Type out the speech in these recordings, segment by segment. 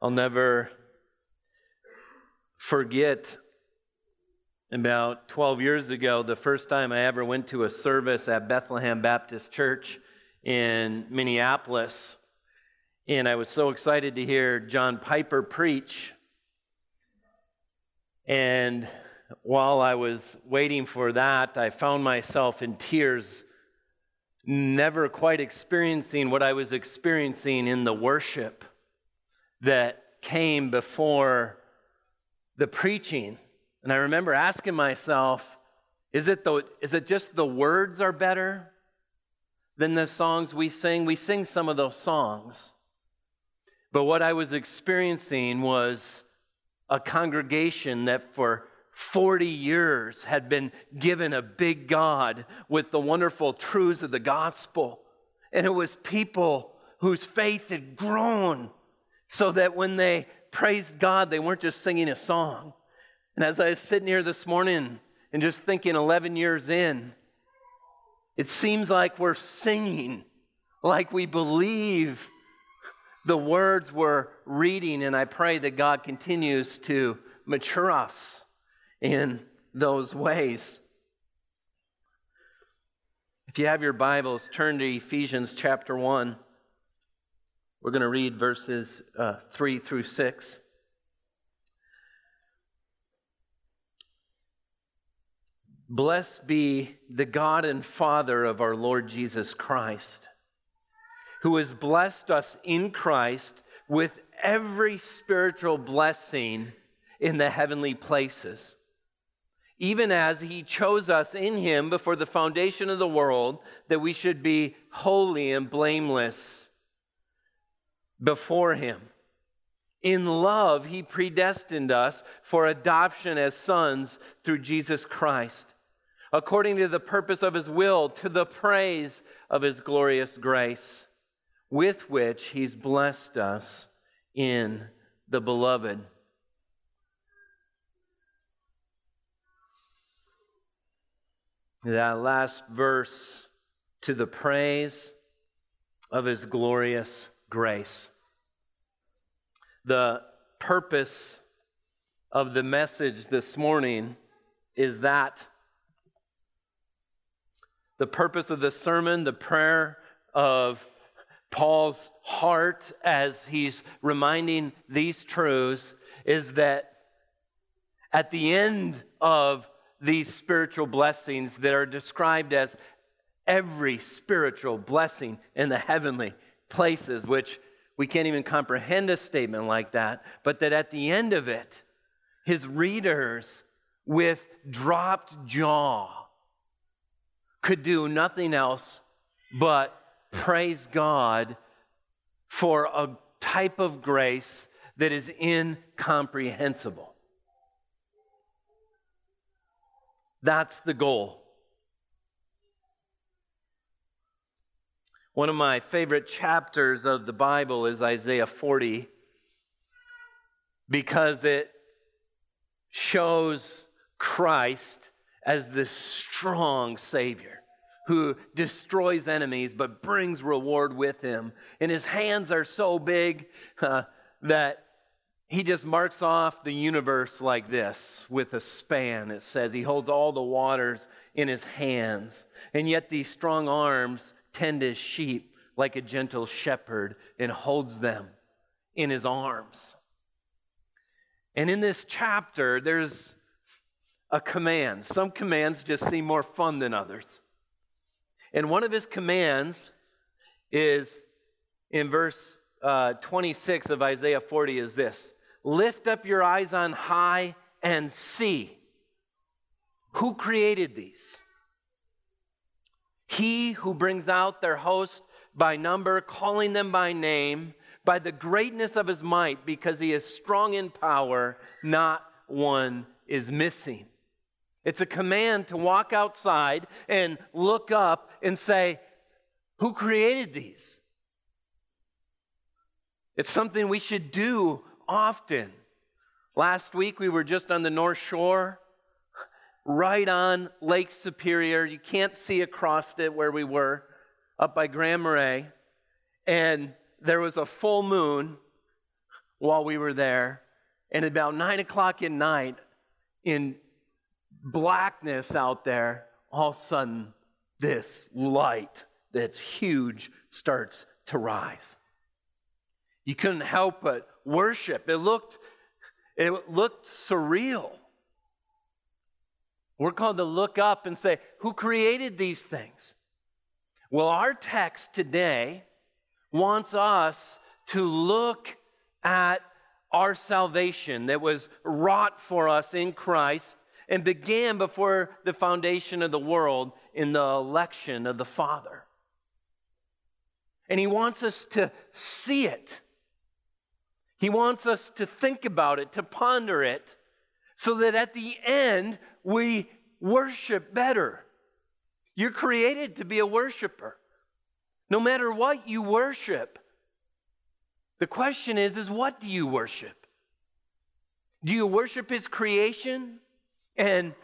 I'll never forget about 12 years ago, the first time I ever went to a service at Bethlehem Baptist Church in Minneapolis. And I was so excited to hear John Piper preach. And while I was waiting for that, I found myself in tears, never quite experiencing what I was experiencing in the worship that came before the preaching. And I remember asking myself, is it, the, is it just the words are better than the songs we sing? We sing some of those songs. But what I was experiencing was a congregation that for 40 years had been given a big God with the wonderful truths of the gospel. And it was people whose faith had grown so that when they praised God, they weren't just singing a song. And as I was sitting here this morning and just thinking 11 years in, it seems like we're singing like we believe the words we're reading. And I pray that God continues to mature us in those ways. If you have your Bibles, turn to Ephesians chapter 1. We're going to read verses uh, 3 through 6. Blessed be the God and Father of our Lord Jesus Christ, who has blessed us in Christ with every spiritual blessing in the heavenly places, even as he chose us in him before the foundation of the world, that we should be holy and blameless before Him. In love, He predestined us for adoption as sons through Jesus Christ, according to the purpose of His will, to the praise of His glorious grace, with which He's blessed us in the Beloved. That last verse, to the praise of His glorious grace. The purpose of the message this morning is that the purpose of the sermon, the prayer of Paul's heart as he's reminding these truths is that at the end of these spiritual blessings that are described as every spiritual blessing in the heavenly places, which we can't even comprehend a statement like that, but that at the end of it, his readers with dropped jaw could do nothing else but praise God for a type of grace that is incomprehensible. That's the goal. One of my favorite chapters of the Bible is Isaiah 40 because it shows Christ as the strong Savior who destroys enemies but brings reward with him. And his hands are so big uh, that he just marks off the universe like this with a span. It says he holds all the waters in his hands. And yet these strong arms tend his sheep like a gentle shepherd and holds them in his arms. And in this chapter, there's a command. Some commands just seem more fun than others. And one of his commands is in verse uh, 26 of Isaiah 40 is this Lift up your eyes on high and see. Who created these? He who brings out their host by number, calling them by name, by the greatness of his might, because he is strong in power, not one is missing. It's a command to walk outside and look up and say, Who created these? It's something we should do often. Last week we were just on the North Shore right on Lake Superior. You can't see across it where we were, up by Grand Marais. And there was a full moon while we were there. And about nine o'clock at night, in blackness out there, all of a sudden, this light that's huge starts to rise. You couldn't help but worship. It looked, it looked surreal. We're called to look up and say, Who created these things? Well, our text today wants us to look at our salvation that was wrought for us in Christ and began before the foundation of the world in the election of the Father. And He wants us to see it. He wants us to think about it, to ponder it, so that at the end we worship better. You're created to be a worshiper. No matter what you worship, the question is is what do you worship? Do you worship his creation and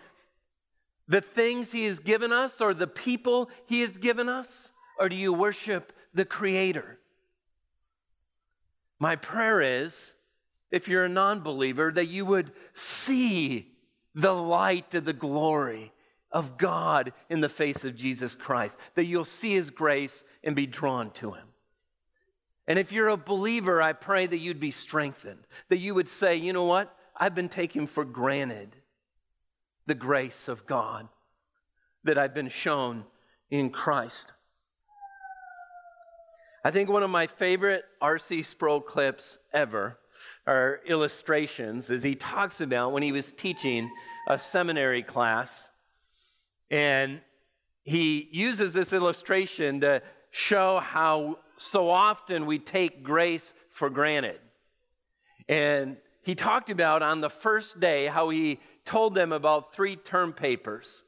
the things he has given us or the people he has given us or do you worship the creator? My prayer is if you're a non-believer that you would see the light of the glory of God in the face of Jesus Christ, that you'll see his grace and be drawn to him. And if you're a believer, I pray that you'd be strengthened, that you would say, you know what? I've been taking for granted the grace of God that I've been shown in Christ. I think one of my favorite R.C. Sproul clips ever are illustrations as he talks about when he was teaching a seminary class. And he uses this illustration to show how so often we take grace for granted. And he talked about on the first day how he told them about three term papers.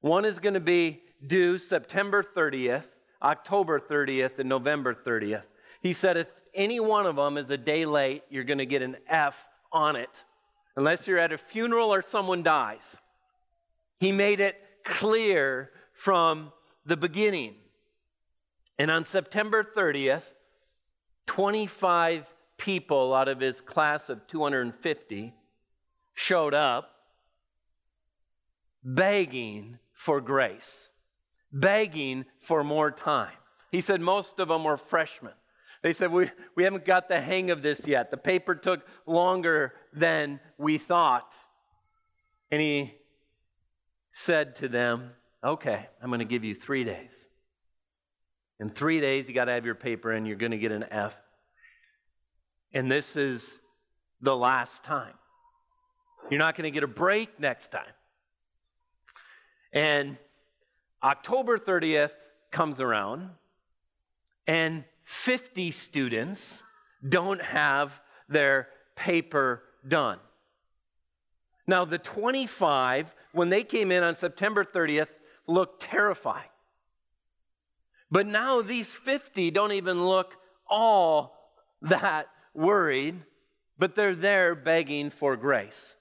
One is going to be due September 30th, October 30th, and November 30th. He said if any one of them is a day late, you're going to get an F on it, unless you're at a funeral or someone dies. He made it clear from the beginning. And on September 30th, 25 people out of his class of 250 showed up begging for grace, begging for more time. He said most of them were freshmen. They said, we, we haven't got the hang of this yet. The paper took longer than we thought. And he said to them, Okay, I'm going to give you three days. In three days, you got to have your paper and You're going to get an F. And this is the last time. You're not going to get a break next time. And October 30th comes around, and 50 students don't have their paper done. Now, the 25, when they came in on September 30th, looked terrified. But now these 50 don't even look all that worried, but they're there begging for grace.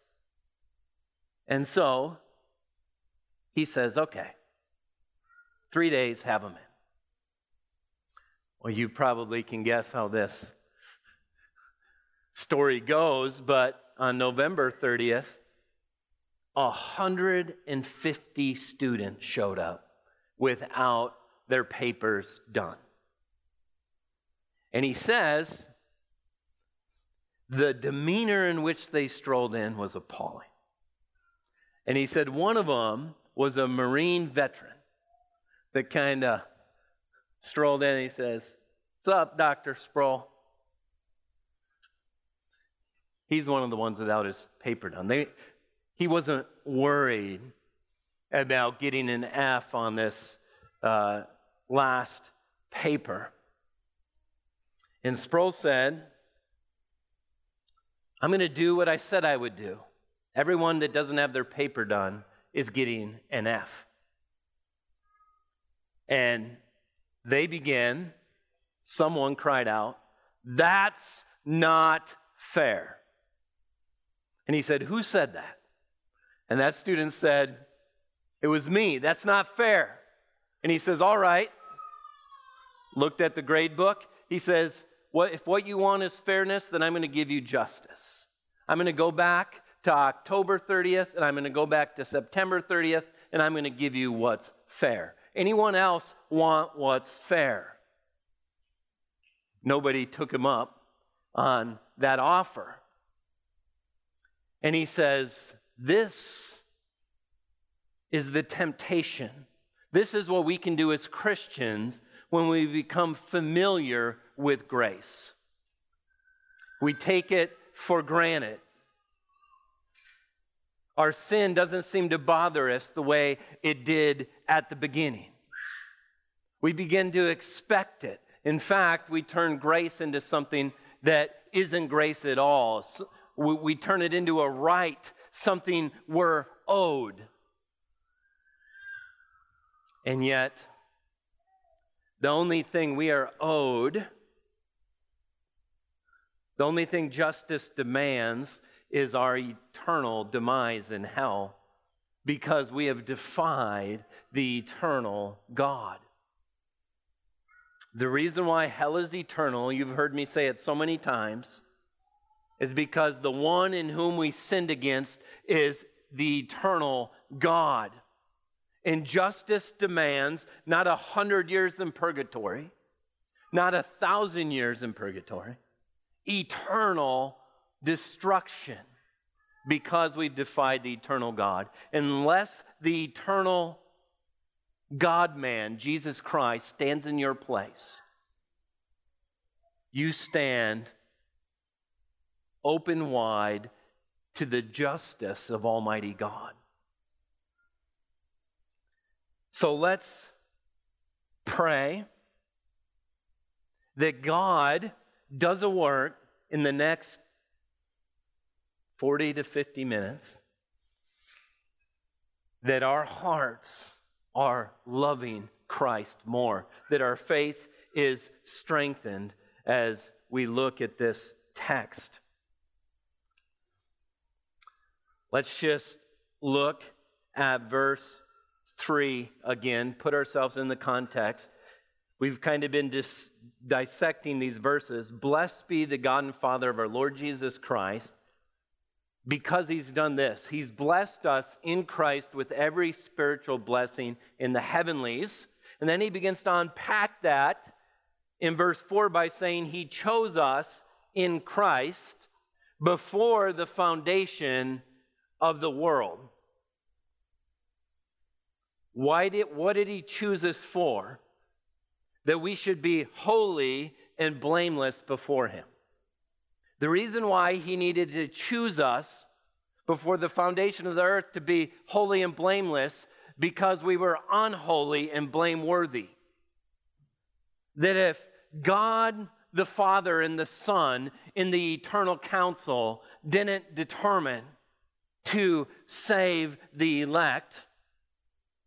And so he says, okay, three days, have them in. Well, you probably can guess how this story goes, but on November 30th, 150 students showed up without their papers done. And he says the demeanor in which they strolled in was appalling. And he said one of them was a Marine veteran that kind of strolled in he says, What's up, Dr. Sproul? He's one of the ones without his paper done. They, he wasn't worried about getting an F on this uh, last paper. And Sproul said, I'm going to do what I said I would do. Everyone that doesn't have their paper done is getting an F. And they began, someone cried out, That's not fair. And he said, Who said that? And that student said, It was me. That's not fair. And he says, All right, looked at the grade book. He says, if what you want is fairness, then I'm going to give you justice. I'm going to go back to October 30th, and I'm going to go back to September 30th, and I'm going to give you what's fair. Anyone else want what's fair? Nobody took him up on that offer. And he says, This is the temptation. This is what we can do as Christians when we become familiar with grace. We take it for granted. Our sin doesn't seem to bother us the way it did at the beginning. We begin to expect it. In fact, we turn grace into something that isn't grace at all. We turn it into a right, something we're owed. And yet, the only thing we are owed, the only thing justice demands, is our eternal demise in hell because we have defied the eternal God. The reason why hell is eternal, you've heard me say it so many times, is because the one in whom we sinned against is the eternal God. And justice demands not a hundred years in purgatory, not a thousand years in purgatory, eternal destruction because we've defied the eternal God. Unless the eternal God man, Jesus Christ, stands in your place, you stand open wide to the justice of Almighty God. So let's pray that God does a work in the next 40 to 50 minutes, that our hearts are loving Christ more, that our faith is strengthened as we look at this text. Let's just look at verse 3 again, put ourselves in the context. We've kind of been dis- dissecting these verses. Blessed be the God and Father of our Lord Jesus Christ, because he's done this. He's blessed us in Christ with every spiritual blessing in the heavenlies. And then he begins to unpack that in verse 4 by saying, He chose us in Christ before the foundation of the world. Why did, what did he choose us for? That we should be holy and blameless before him. The reason why he needed to choose us before the foundation of the earth to be holy and blameless because we were unholy and blameworthy. That if God the Father and the Son in the eternal council didn't determine to save the elect,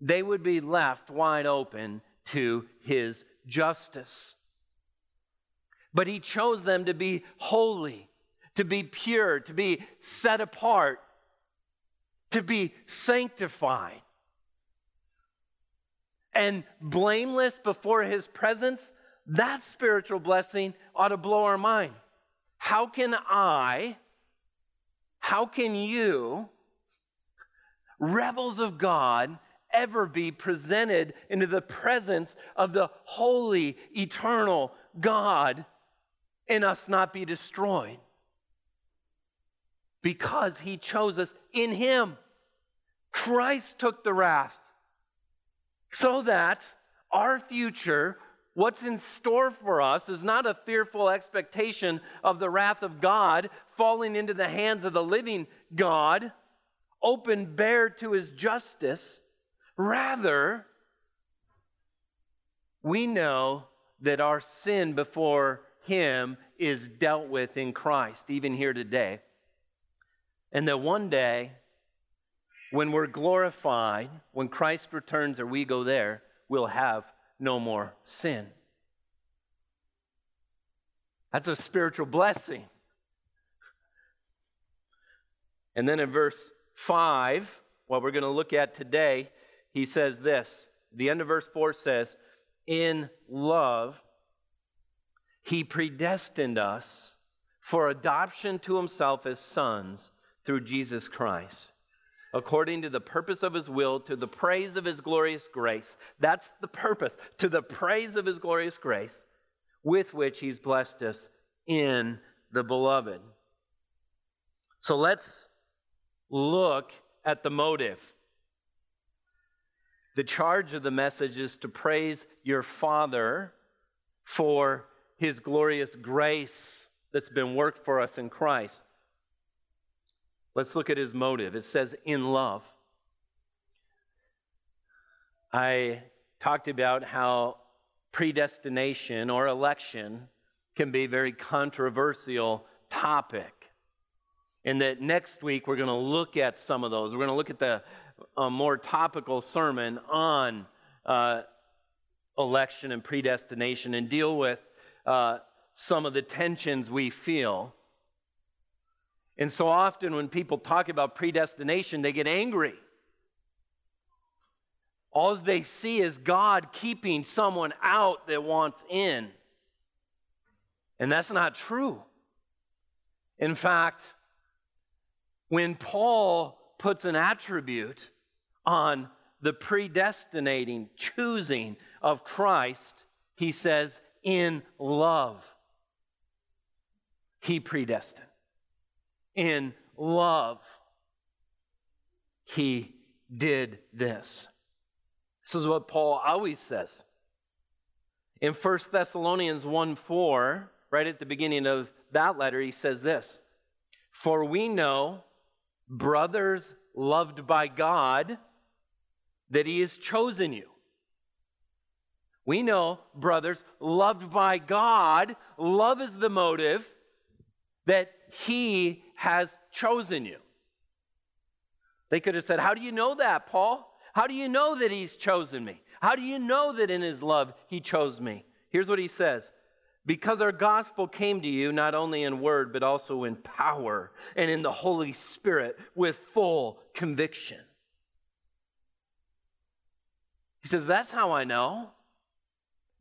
they would be left wide open to his justice. But he chose them to be holy, to be pure, to be set apart, to be sanctified. And blameless before his presence, that spiritual blessing ought to blow our mind. How can I, how can you, rebels of God, ever be presented into the presence of the holy, eternal God and us not be destroyed. Because he chose us in him. Christ took the wrath so that our future, what's in store for us, is not a fearful expectation of the wrath of God falling into the hands of the living God, open bare to his justice. Rather, we know that our sin before him is dealt with in Christ, even here today. And that one day, when we're glorified, when Christ returns or we go there, we'll have no more sin. That's a spiritual blessing. And then in verse 5, what we're going to look at today, he says this. The end of verse 4 says, In love, He predestined us for adoption to himself as sons through Jesus Christ, according to the purpose of his will, to the praise of his glorious grace. That's the purpose, to the praise of his glorious grace, with which he's blessed us in the beloved. So let's look at the motive. The charge of the message is to praise your Father for his glorious grace that's been worked for us in Christ. Let's look at his motive. It says, in love. I talked about how predestination or election can be a very controversial topic. And that next week we're going to look at some of those. We're going to look at the a more topical sermon on uh, election and predestination and deal with uh, some of the tensions we feel. And so often when people talk about predestination, they get angry. All they see is God keeping someone out that wants in. And that's not true. In fact, when Paul puts an attribute on the predestinating, choosing of Christ, he says, in love. He predestined. In love, he did this. This is what Paul always says. In 1 Thessalonians 1 4, right at the beginning of that letter, he says this For we know, brothers loved by God, that he has chosen you. We know, brothers, loved by God, love is the motive that he has chosen you. They could have said, How do you know that, Paul? How do you know that he's chosen me? How do you know that in his love he chose me? Here's what he says Because our gospel came to you not only in word, but also in power and in the Holy Spirit with full conviction. He says, That's how I know.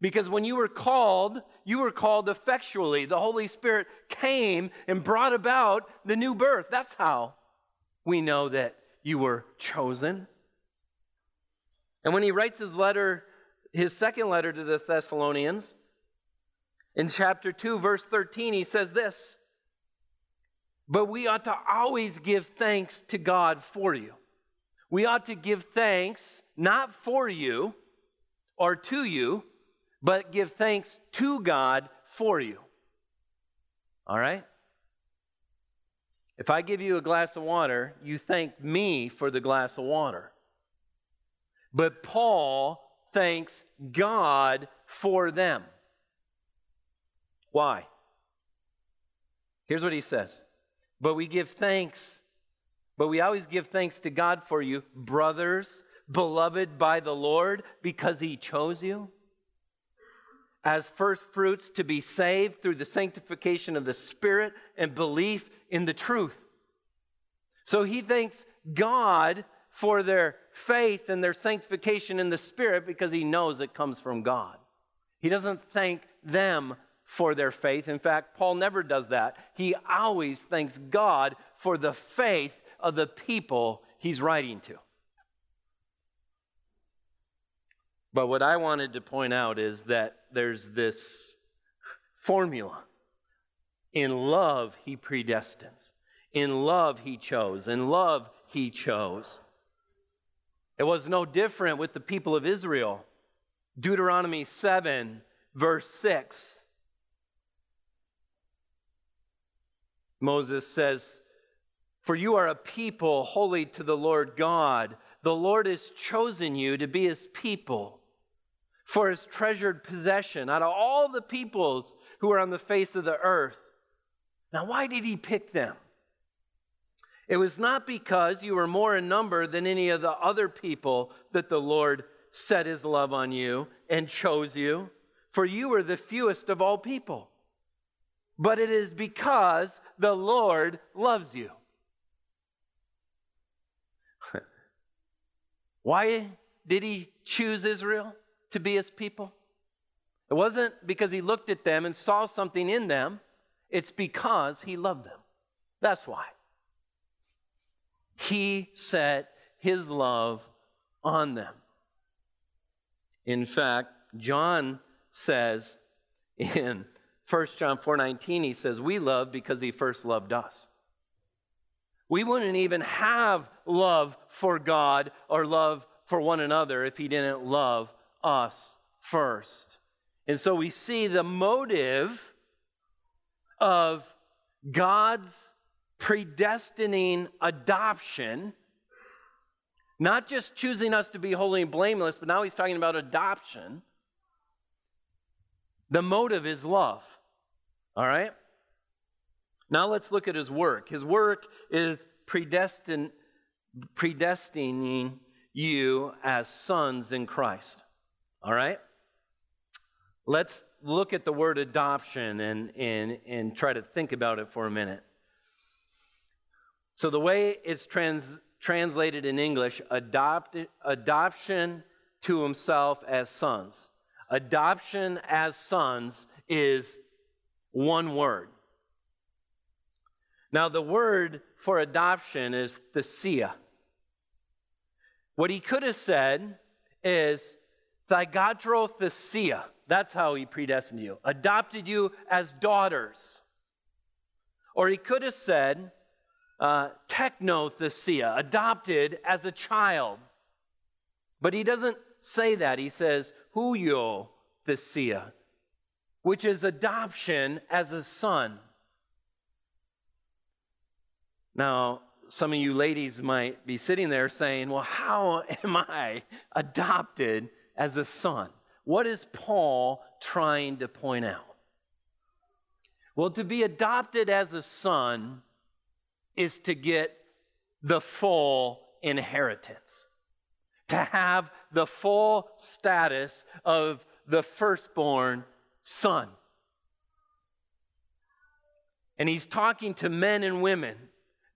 Because when you were called, you were called effectually. The Holy Spirit came and brought about the new birth. That's how we know that you were chosen. And when he writes his letter, his second letter to the Thessalonians, in chapter 2, verse 13, he says this But we ought to always give thanks to God for you. We ought to give thanks not for you or to you but give thanks to God for you. All right? If I give you a glass of water, you thank me for the glass of water. But Paul thanks God for them. Why? Here's what he says But we give thanks, but we always give thanks to God for you, brothers, beloved by the Lord, because he chose you as first fruits to be saved through the sanctification of the Spirit and belief in the truth. So he thanks God for their faith and their sanctification in the Spirit because he knows it comes from God. He doesn't thank them for their faith. In fact, Paul never does that. He always thanks God for the faith of the people he's writing to. But what I wanted to point out is that there's this formula. In love, he predestines. In love, he chose. In love, he chose. It was no different with the people of Israel. Deuteronomy 7, verse 6. Moses says, For you are a people holy to the Lord God. The Lord has chosen you to be his people for his treasured possession out of all the peoples who are on the face of the earth. Now, why did he pick them? It was not because you were more in number than any of the other people that the Lord set his love on you and chose you, for you were the fewest of all people. But it is because the Lord loves you. Why did he choose Israel? To be his people? It wasn't because he looked at them and saw something in them, it's because he loved them. That's why. He set his love on them. In fact, John says in 1 John 4:19 he says we love because he first loved us. We wouldn't even have love for God or love for one another if he didn't love us first. And so we see the motive of God's predestining adoption, not just choosing us to be holy and blameless, but now he's talking about adoption. The motive is love. All right? Now let's look at his work. His work is predestin- predestining you as sons in Christ. All right? Let's look at the word adoption and, and, and try to think about it for a minute. So, the way it's trans, translated in English, adopt, adoption to himself as sons. Adoption as sons is one word. Now, the word for adoption is thesia. What he could have said is thesia. That's how he predestined you, adopted you as daughters. Or he could have said uh, technothesia, adopted as a child. But he doesn't say that. He says huio thesia, which is adoption as a son. Now, some of you ladies might be sitting there saying, Well, how am I adopted as a son? What is Paul trying to point out? Well, to be adopted as a son is to get the full inheritance, to have the full status of the firstborn son. And he's talking to men and women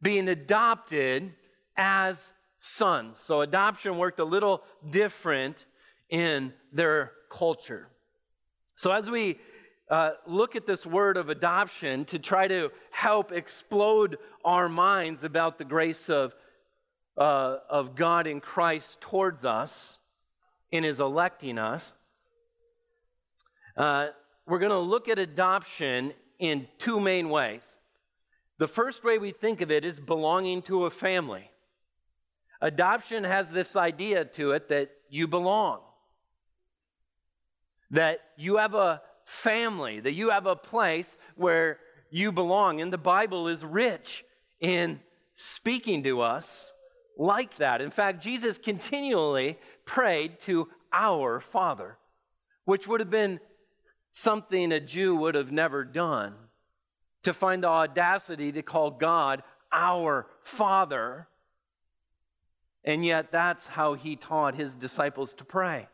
being adopted as sons. So adoption worked a little different in their culture. So as we uh, look at this word of adoption to try to help explode our minds about the grace of, uh, of God in Christ towards us in His electing us, uh, we're going to look at adoption in two main ways. The first way we think of it is belonging to a family. Adoption has this idea to it that you belong, that you have a family, that you have a place where you belong. And the Bible is rich in speaking to us like that. In fact, Jesus continually prayed to our Father, which would have been something a Jew would have never done to find the audacity to call God our Father. And yet, that's how he taught his disciples to pray.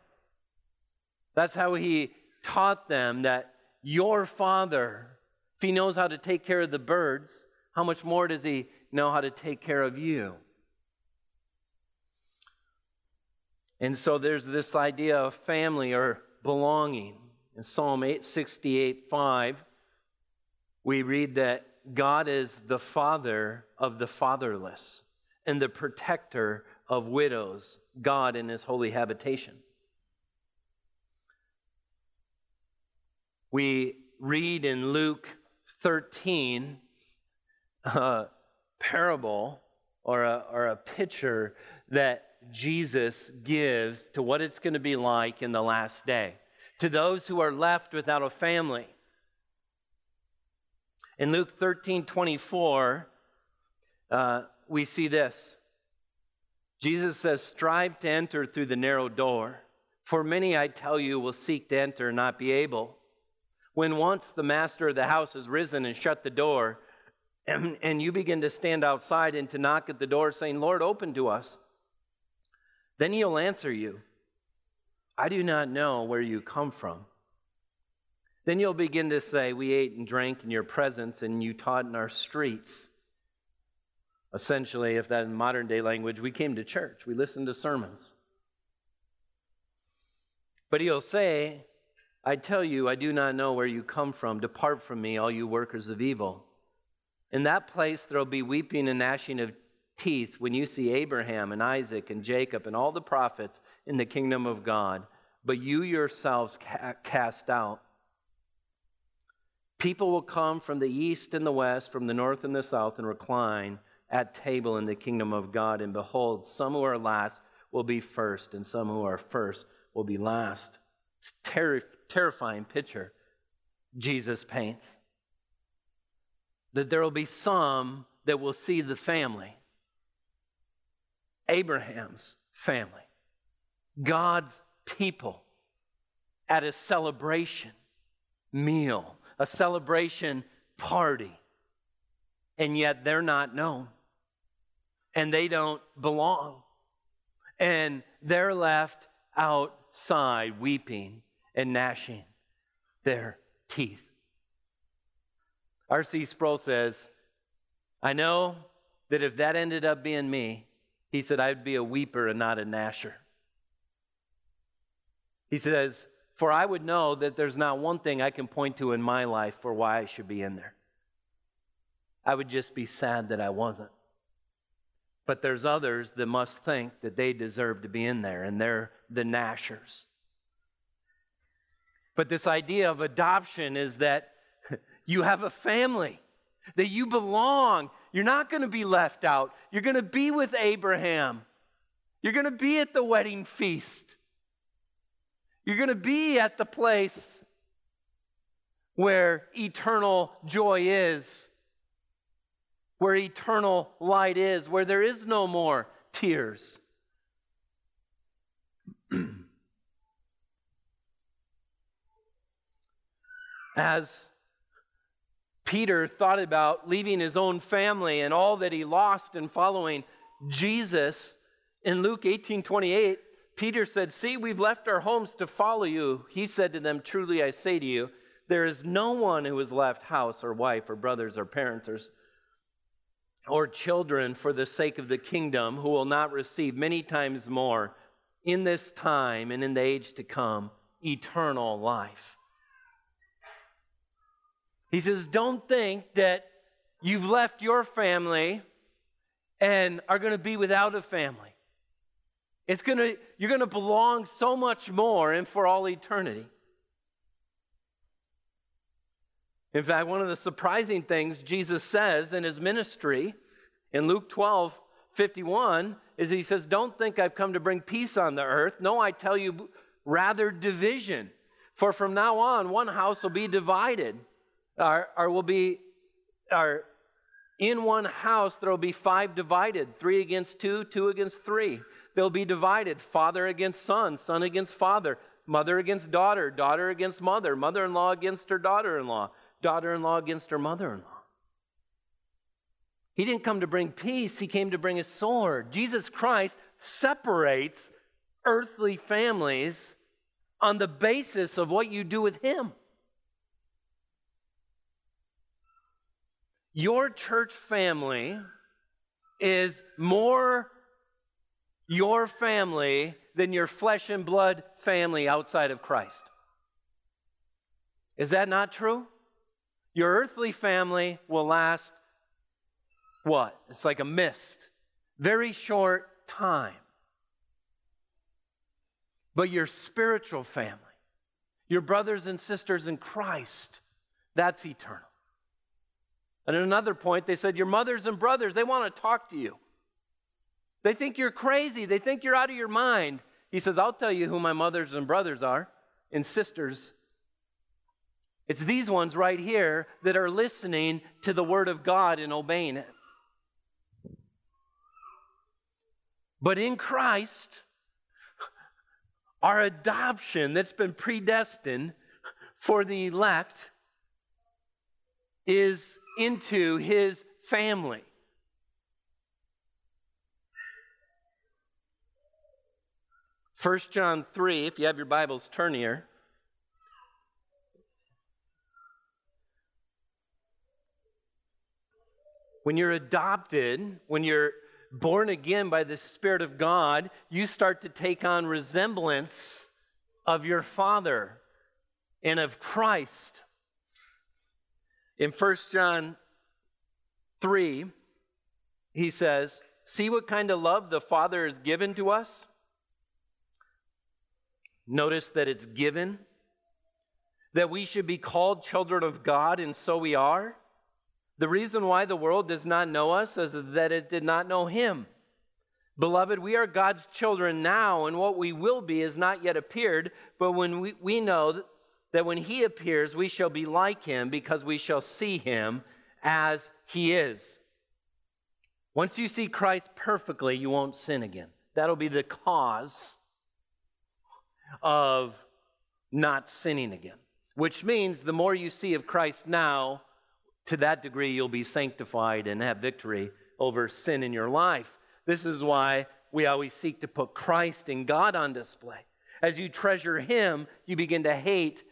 That's how he taught them that your Father, if he knows how to take care of the birds, how much more does he know how to take care of you? And so there's this idea of family or belonging. In Psalm 868 5, we read that God is the father of the fatherless and the protector of widows, God in his holy habitation. We read in Luke 13 a parable or a, or a picture that Jesus gives to what it's going to be like in the last day. To those who are left without a family, in Luke 13 24, uh, we see this. Jesus says, Strive to enter through the narrow door, for many, I tell you, will seek to enter and not be able. When once the master of the house has risen and shut the door, and, and you begin to stand outside and to knock at the door, saying, Lord, open to us, then he'll answer you, I do not know where you come from. Then you'll begin to say, We ate and drank in your presence, and you taught in our streets. Essentially, if that in modern day language, we came to church, we listened to sermons. But he'll say, I tell you, I do not know where you come from. Depart from me, all you workers of evil. In that place there will be weeping and gnashing of teeth when you see Abraham and Isaac and Jacob and all the prophets in the kingdom of God, but you yourselves ca- cast out. People will come from the east and the west, from the north and the south, and recline at table in the kingdom of God. And behold, some who are last will be first, and some who are first will be last. It's a ter- terrifying picture Jesus paints. That there will be some that will see the family, Abraham's family, God's people at a celebration meal, a celebration party, and yet they're not known. And they don't belong. And they're left outside weeping and gnashing their teeth. R.C. Sproul says, I know that if that ended up being me, he said, I'd be a weeper and not a gnasher. He says, For I would know that there's not one thing I can point to in my life for why I should be in there. I would just be sad that I wasn't. But there's others that must think that they deserve to be in there, and they're the gnashers. But this idea of adoption is that you have a family, that you belong. You're not going to be left out. You're going to be with Abraham. You're going to be at the wedding feast. You're going to be at the place where eternal joy is where eternal light is, where there is no more tears. As Peter thought about leaving his own family and all that he lost in following Jesus, in Luke 18 28, Peter said, See, we've left our homes to follow you. He said to them, Truly I say to you, there is no one who has left house or wife or brothers or parents or or children for the sake of the kingdom who will not receive many times more in this time and in the age to come eternal life. He says, Don't think that you've left your family and are going to be without a family. It's going to, you're going to belong so much more and for all eternity. In fact, one of the surprising things Jesus says in his ministry in Luke 12 51 is he says, Don't think I've come to bring peace on the earth. No, I tell you, rather division. For from now on, one house will be divided, or, will be, or in one house there will be five divided three against two, two against three. They'll be divided father against son, son against father, mother against daughter, daughter against mother, mother in law against her daughter in law daughter in law against her mother in law. He didn't come to bring peace, he came to bring a sword. Jesus Christ separates earthly families on the basis of what you do with him. Your church family is more your family than your flesh and blood family outside of Christ. Is that not true? Your earthly family will last what? It's like a mist, very short time. But your spiritual family, your brothers and sisters in Christ, that's eternal. And at another point, they said, Your mothers and brothers, they want to talk to you. They think you're crazy. They think you're out of your mind. He says, I'll tell you who my mothers and brothers are and sisters it's these ones right here that are listening to the Word of God and obeying it. But in Christ, our adoption that's been predestined for the elect is into his family. First John 3, if you have your Bibles, turn here. When you're adopted, when you're born again by the Spirit of God, you start to take on resemblance of your Father. and of Christ. In 1 John 3, he says, See what kind of love the Father has given to us? Notice that it's given, that we should be called children of God, and so we are. The reason why the world does not know us is that it did not know Him. Beloved, we are God's children now, and what we will be is not yet appeared, but when we, we know that when He appears, we shall be like Him because we shall see Him as He is. Once you see Christ perfectly, you won't sin again. That'll be the cause of not sinning again, which means the more you see of Christ now, to that degree, you'll be sanctified and have victory over sin in your life. This is why we always seek to put Christ and God on display. As you treasure Him, you begin to hate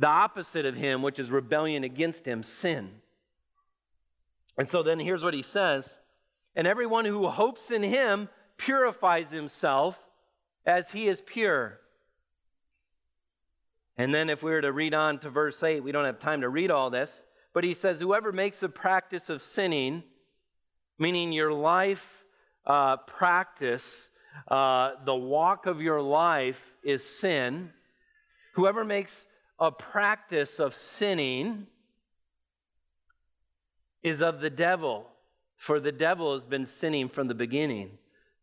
the opposite of Him, which is rebellion against Him, sin. And so then here's what He says And everyone who hopes in Him purifies himself as He is pure. And then if we were to read on to verse 8, we don't have time to read all this, but He says, Whoever makes a practice of sinning, meaning your life uh, practice, uh, the walk of your life is sin. Whoever makes a practice of sinning is of the devil, for the devil has been sinning from the beginning.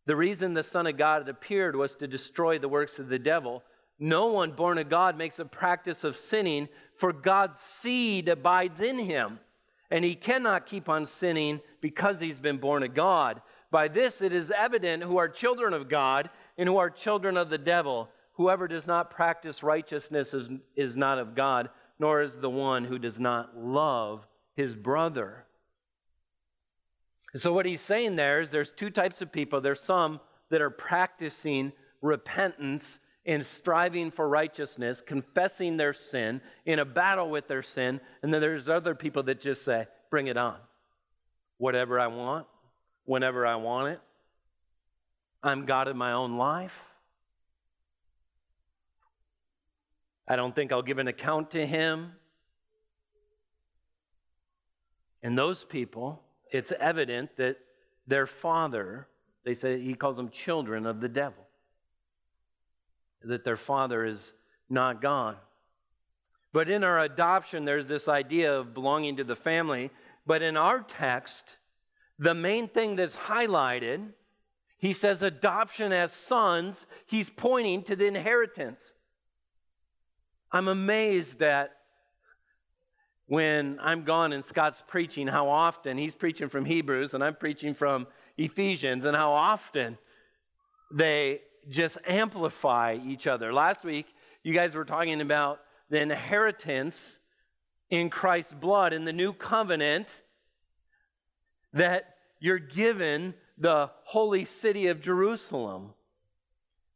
The reason the Son of God appeared was to destroy the works of the devil. No one born of God makes a practice of sinning, for God's seed abides in him and he cannot keep on sinning because he's been born of God. By this it is evident who are children of God and who are children of the devil. Whoever does not practice righteousness is, is not of God, nor is the one who does not love his brother. So, what he's saying there is there's two types of people. There's some that are practicing repentance and striving for righteousness, confessing their sin, in a battle with their sin. And then there's other people that just say, bring it on. Whatever I want, whenever I want it. I'm God in my own life. I don't think I'll give an account to Him. And those people, it's evident that their father, they say he calls them children of the devil that their father is not gone. But in our adoption, there's this idea of belonging to the family. But in our text, the main thing that's highlighted, he says adoption as sons, he's pointing to the inheritance. I'm amazed at when I'm gone and Scott's preaching, how often he's preaching from Hebrews and I'm preaching from Ephesians, and how often they just amplify each other. Last week, you guys were talking about the inheritance in Christ's blood in the new covenant that you're given the holy city of Jerusalem,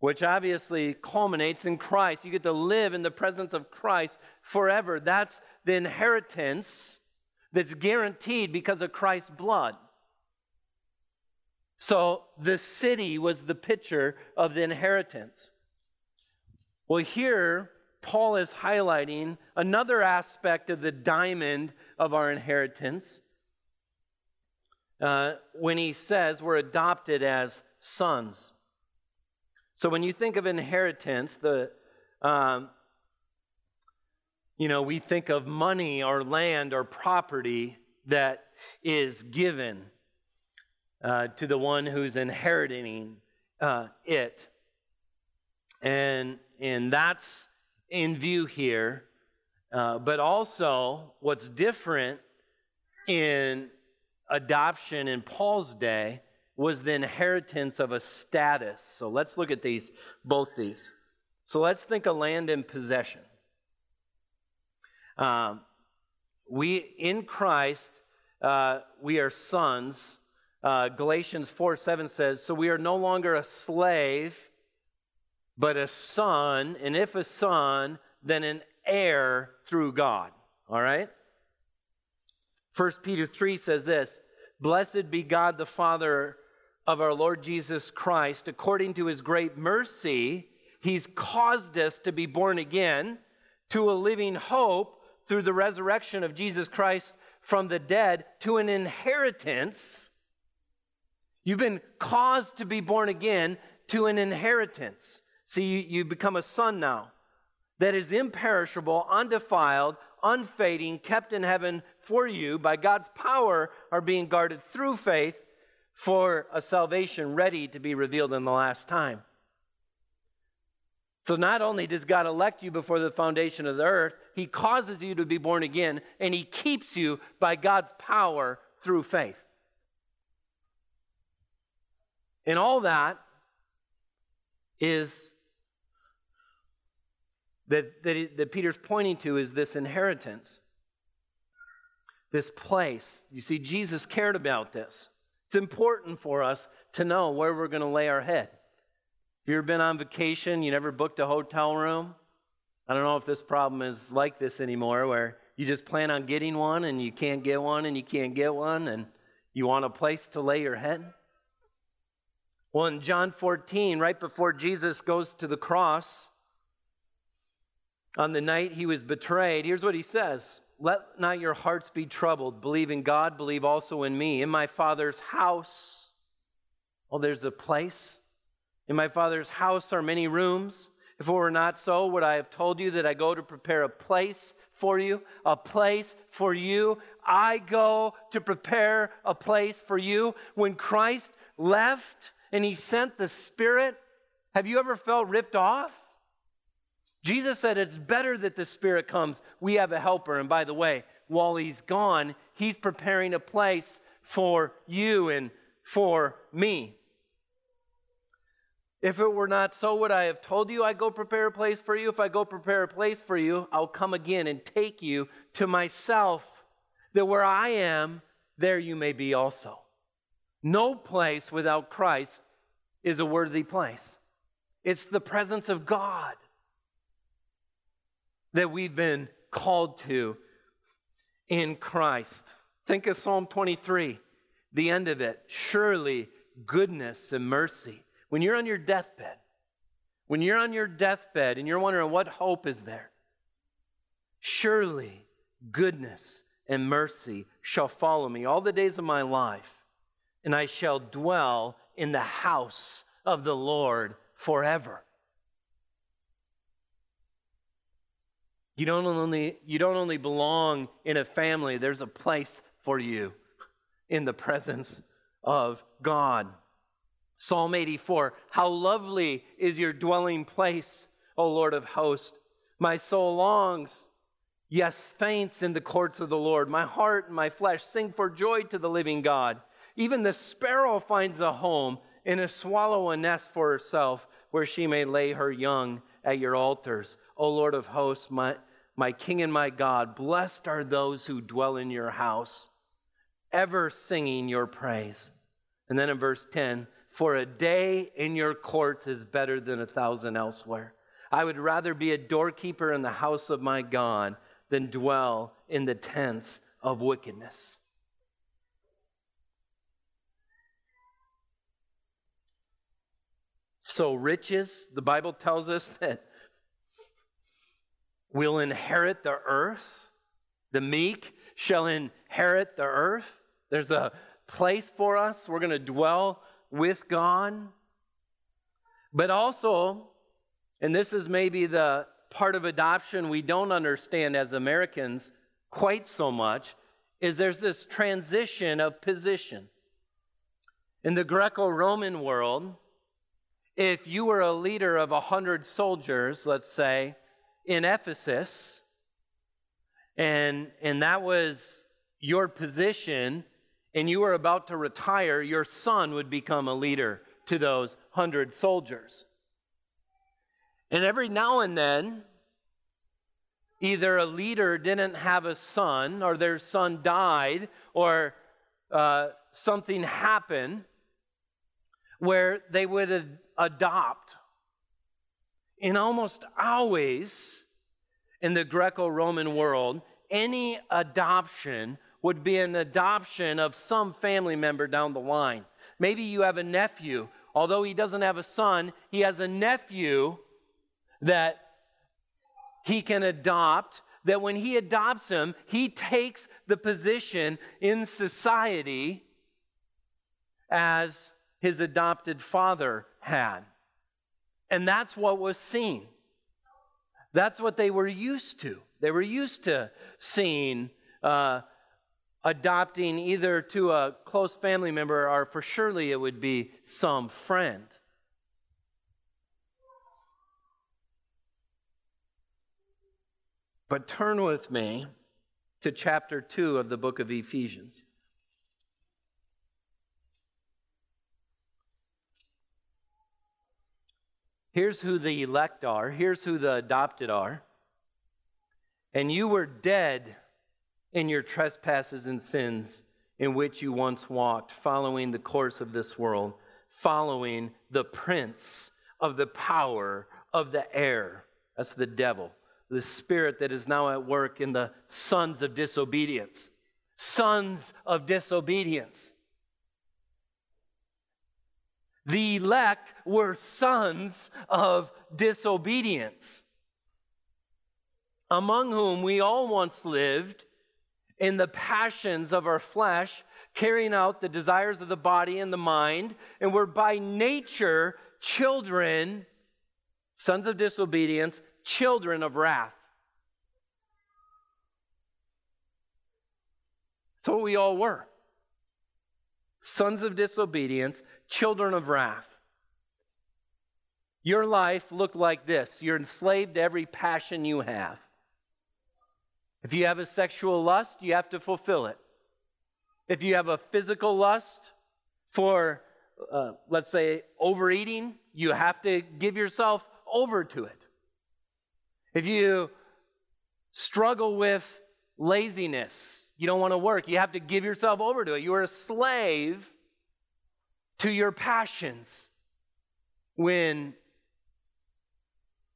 which obviously culminates in Christ. You get to live in the presence of Christ forever. That's the inheritance that's guaranteed because of Christ's blood. So the city was the picture of the inheritance. Well, here, Paul is highlighting another aspect of the diamond of our inheritance uh, when he says we're adopted as sons. So when you think of inheritance, the um, you know we think of money or land or property that is given uh, to the one who's inheriting uh, it. And, and that's in view here. Uh, but also, what's different in adoption in Paul's day was the inheritance of a status. So let's look at these, both these. So let's think of land and possession. Um, we, in Christ, uh, we are sons uh, Galatians 4 7 says, So we are no longer a slave, but a son, and if a son, then an heir through God. All right? 1 Peter 3 says this Blessed be God the Father of our Lord Jesus Christ. According to his great mercy, he's caused us to be born again to a living hope through the resurrection of Jesus Christ from the dead to an inheritance. You've been caused to be born again to an inheritance. See, you, you become a son now that is imperishable, undefiled, unfading, kept in heaven for you by God's power, are being guarded through faith for a salvation ready to be revealed in the last time. So, not only does God elect you before the foundation of the earth, He causes you to be born again, and He keeps you by God's power through faith. And all that is that, that, that Peter's pointing to is this inheritance, this place. You see, Jesus cared about this. It's important for us to know where we're going to lay our head. If you've been on vacation, you never booked a hotel room. I don't know if this problem is like this anymore, where you just plan on getting one and you can't get one and you can't get one and you want a place to lay your head. Well, in John 14, right before Jesus goes to the cross, on the night he was betrayed, here's what he says let not your hearts be troubled. Believe in God, believe also in me. In my Father's house, well, there's a place. In my Father's house are many rooms. If it were not so, would I have told you that I go to prepare a place for you? A place for you. I go to prepare a place for you. When Christ left and he sent the Spirit, have you ever felt ripped off? Jesus said it's better that the Spirit comes. We have a helper. And by the way, while he's gone, he's preparing a place for you and for me. If it were not so, would I have told you I go prepare a place for you? If I go prepare a place for you, I'll come again and take you to myself, that where I am, there you may be also. No place without Christ is a worthy place. It's the presence of God that we've been called to in Christ. Think of Psalm 23, the end of it. Surely goodness and mercy. When you're on your deathbed, when you're on your deathbed and you're wondering what hope is there, surely goodness and mercy shall follow me all the days of my life, and I shall dwell in the house of the Lord forever. You don't only, you don't only belong in a family, there's a place for you in the presence of God. Psalm 84 How lovely is your dwelling place, O Lord of hosts! My soul longs, yes, faints in the courts of the Lord. My heart and my flesh sing for joy to the living God. Even the sparrow finds a home, and a swallow a nest for herself, where she may lay her young at your altars. O Lord of hosts, my, my King and my God, blessed are those who dwell in your house, ever singing your praise. And then in verse 10, for a day in your courts is better than a thousand elsewhere. I would rather be a doorkeeper in the house of my God than dwell in the tents of wickedness. So, riches, the Bible tells us that we'll inherit the earth. The meek shall inherit the earth. There's a place for us. We're going to dwell with God. But also, and this is maybe the part of adoption we don't understand as Americans quite so much, is there's this transition of position. In the Greco Roman world, if you were a leader of a hundred soldiers, let's say, in Ephesus, and, and that was your position, and you were about to retire, your son would become a leader to those hundred soldiers. And every now and then, either a leader didn't have a son, or their son died, or uh, something happened where they would adopt. And almost always in the Greco Roman world, any adoption would be an adoption of some family member down the line. Maybe you have a nephew, although he doesn't have a son, he has a nephew that he can adopt, that when he adopts him, he takes the position in society as his adopted father had. And that's what was seen. That's what they were used to. They were used to seeing uh, adopting either to a close family member or for surely it would be some friend. But turn with me to chapter 2 of the book of Ephesians. Here's who the elect are. Here's who the adopted are. And you were dead in your trespasses and sins in which you once walked, following the course of this world, following the prince of the power of the air. That's the devil, the spirit that is now at work in the sons of disobedience. Sons of disobedience. The elect were sons of disobedience, among whom we all once lived in the passions of our flesh, carrying out the desires of the body and the mind, and we're by nature children, sons of disobedience, children of wrath. That's what we all were sons of disobedience, children of wrath. Your life looked like this you're enslaved to every passion you have. If you have a sexual lust, you have to fulfill it. If you have a physical lust for, uh, let's say, overeating, you have to give yourself over to it. If you struggle with laziness, you don't want to work, you have to give yourself over to it. You are a slave to your passions when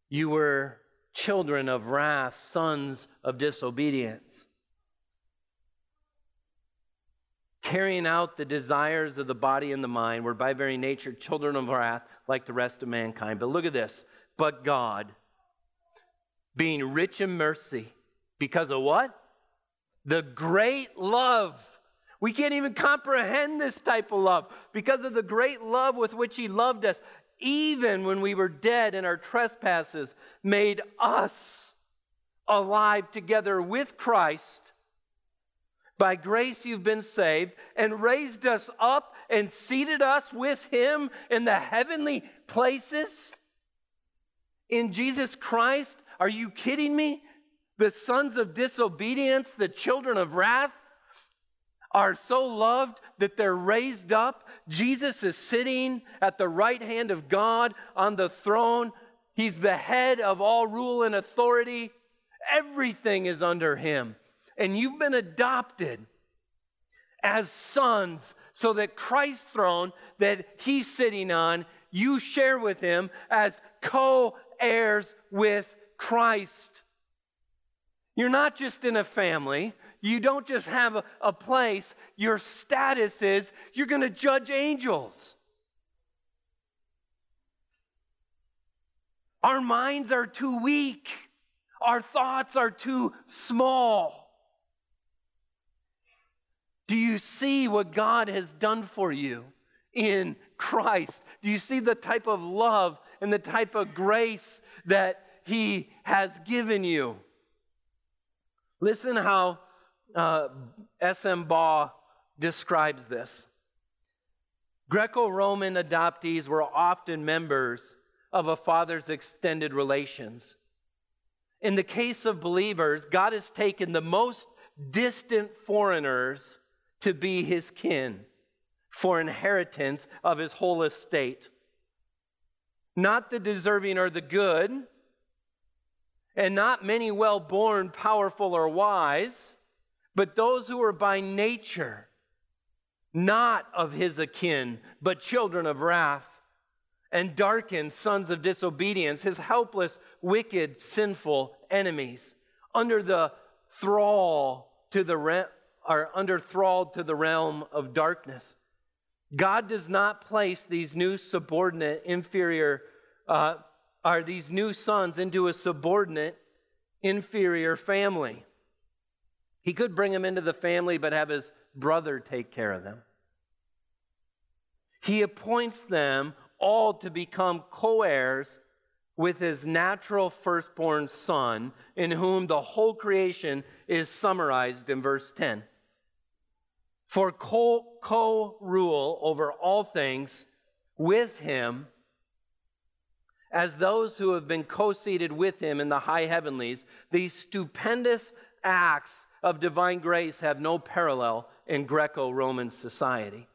you were children of wrath, sons of disobedience. Carrying out the desires of the body and the mind, we're by very nature children of wrath like the rest of mankind. But look at this. But God, being rich in mercy, because of what? The great love. We can't even comprehend this type of love because of the great love with which He loved us even when we were dead in our trespasses, made us alive together with Christ. By grace you've been saved, and raised us up and seated us with Him in the heavenly places in Jesus Christ. Are you kidding me? The sons of disobedience, the children of wrath, are so loved that they're raised up Jesus is sitting at the right hand of God on the throne. He's the head of all rule and authority. Everything is under him. And you've been adopted as sons so that Christ's throne that he's sitting on, you share with him as co heirs with Christ. You're not just in a family, you don't just have a, a place, your status is you're going to judge angels. Our minds are too weak, our thoughts are too small. Do you see what God has done for you in Christ? Do you see the type of love and the type of grace that He has given you? Listen how uh, S.M. Baugh describes this. Greco Roman adoptees were often members of a father's extended relations. In the case of believers, God has taken the most distant foreigners to be his kin for inheritance of his whole estate. Not the deserving or the good, and not many well born, powerful, or wise, but those who are by nature not of his akin, but children of wrath, and darkened sons of disobedience, his helpless, wicked, sinful enemies, under the thrall to the re- are under thrall to the realm of darkness. God does not place these new subordinate, inferior, uh, are these new sons into a subordinate inferior family. He could bring them into the family, but have his brother take care of them. He appoints them all to become co heirs with his natural firstborn son, in whom the whole creation is summarized in verse 10. For co rule over all things with him as those who have been co seated with him in the high heavenlies, these stupendous acts of divine grace have no parallel in Greco Roman society.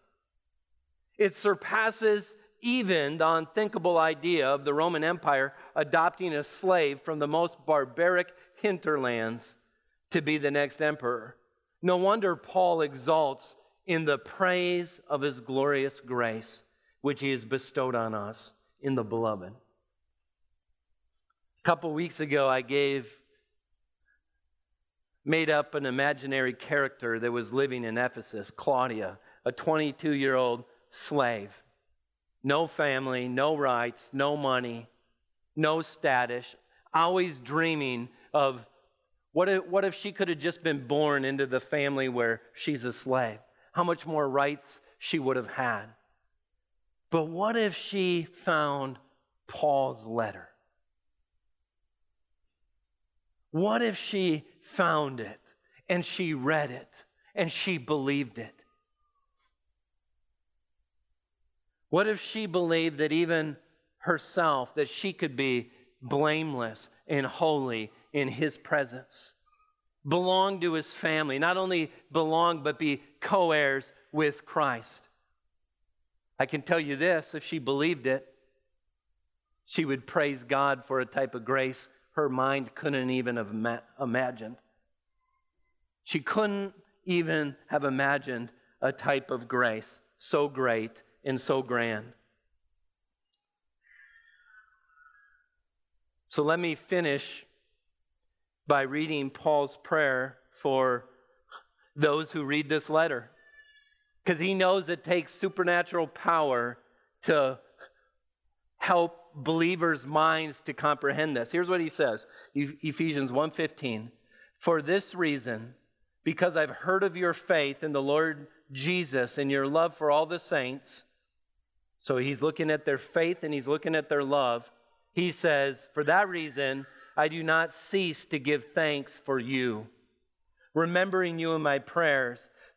It surpasses even the unthinkable idea of the Roman Empire adopting a slave from the most barbaric hinterlands to be the next emperor. No wonder Paul exalts in the praise of his glorious grace, which he has bestowed on us in the beloved. A couple weeks ago, I gave, made up an imaginary character that was living in Ephesus, Claudia, a 22 year old slave. No family, no rights, no money, no status, always dreaming of what if, what if she could have just been born into the family where she's a slave? How much more rights she would have had. But what if she found Paul's letter? What if she found it and she read it and she believed it? What if she believed that even herself, that she could be blameless and holy in his presence? Belong to his family, not only belong, but be co heirs with Christ. I can tell you this if she believed it, she would praise God for a type of grace her mind couldn't even have imagined. She couldn't even have imagined a type of grace so great and so grand. So let me finish by reading Paul's prayer for those who read this letter. Because he knows it takes supernatural power to help believers' minds to comprehend this. Here's what he says Ephesians 1:15. For this reason, because I've heard of your faith in the Lord Jesus and your love for all the saints, so he's looking at their faith and he's looking at their love. He says, For that reason, I do not cease to give thanks for you, remembering you in my prayers,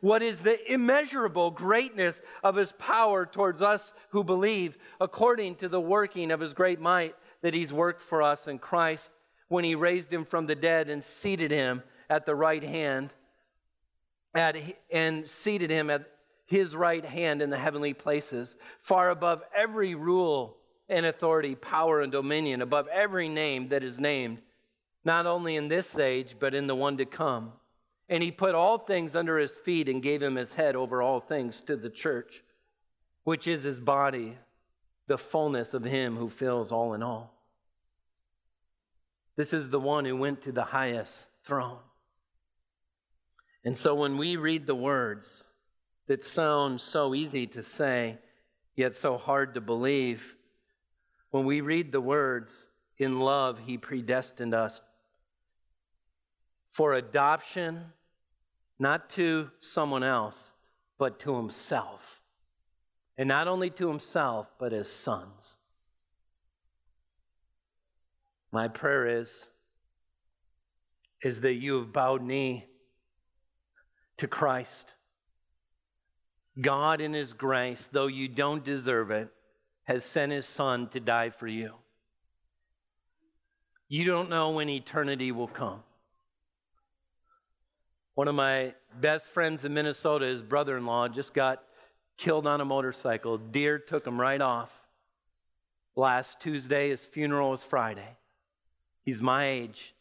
What is the immeasurable greatness of His power towards us who believe, according to the working of His great might that He's worked for us in Christ when He raised Him from the dead and seated Him at the right hand, at, and seated Him at His right hand in the heavenly places, far above every rule and authority, power, and dominion above every name that is named, not only in this age, but in the one to come. And he put all things under his feet and gave him his head over all things to the church, which is his body, the fullness of him who fills all in all. This is the one who went to the highest throne. And so when we read the words that sound so easy to say, yet so hard to believe, when we read the words, in love, he predestined us for adoption, not to someone else, but to himself. And not only to himself, but his sons. My prayer is, is that you have bowed knee to Christ. God, in His grace, though you don't deserve it, has sent his son to die for you. You don't know when eternity will come. One of my best friends in Minnesota, his brother in law, just got killed on a motorcycle. Deer took him right off. Last Tuesday, his funeral was Friday. He's my age.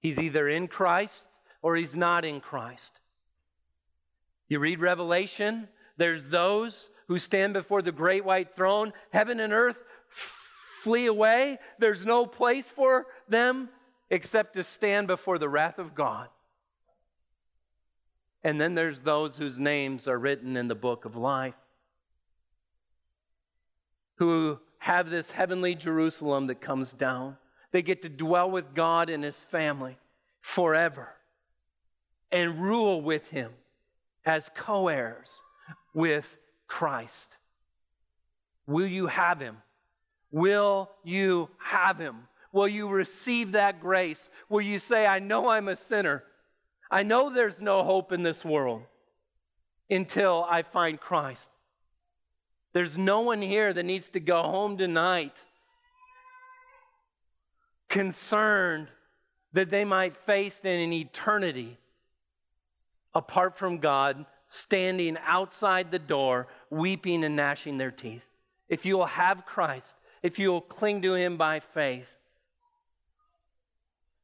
He's either in Christ or he's not in Christ. You read Revelation, there's those who stand before the great white throne. Heaven and earth flee away. There's no place for them except to stand before the wrath of God. And then there's those whose names are written in the book of life, who have this heavenly Jerusalem that comes down. They get to dwell with God and His family forever and rule with Him as co heirs with Christ. Will you have Him? Will you have Him? Will you receive that grace? Will you say, I know I'm a sinner? I know there's no hope in this world until I find Christ. There's no one here that needs to go home tonight concerned that they might face an eternity apart from God, standing outside the door, weeping and gnashing their teeth. If you will have Christ, if you will cling to Him by faith,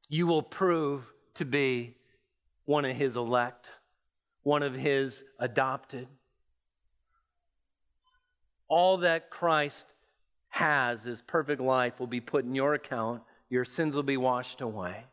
you will prove to be one of His elect, one of His adopted. All that Christ has, His perfect life, will be put in your account. Your sins will be washed away.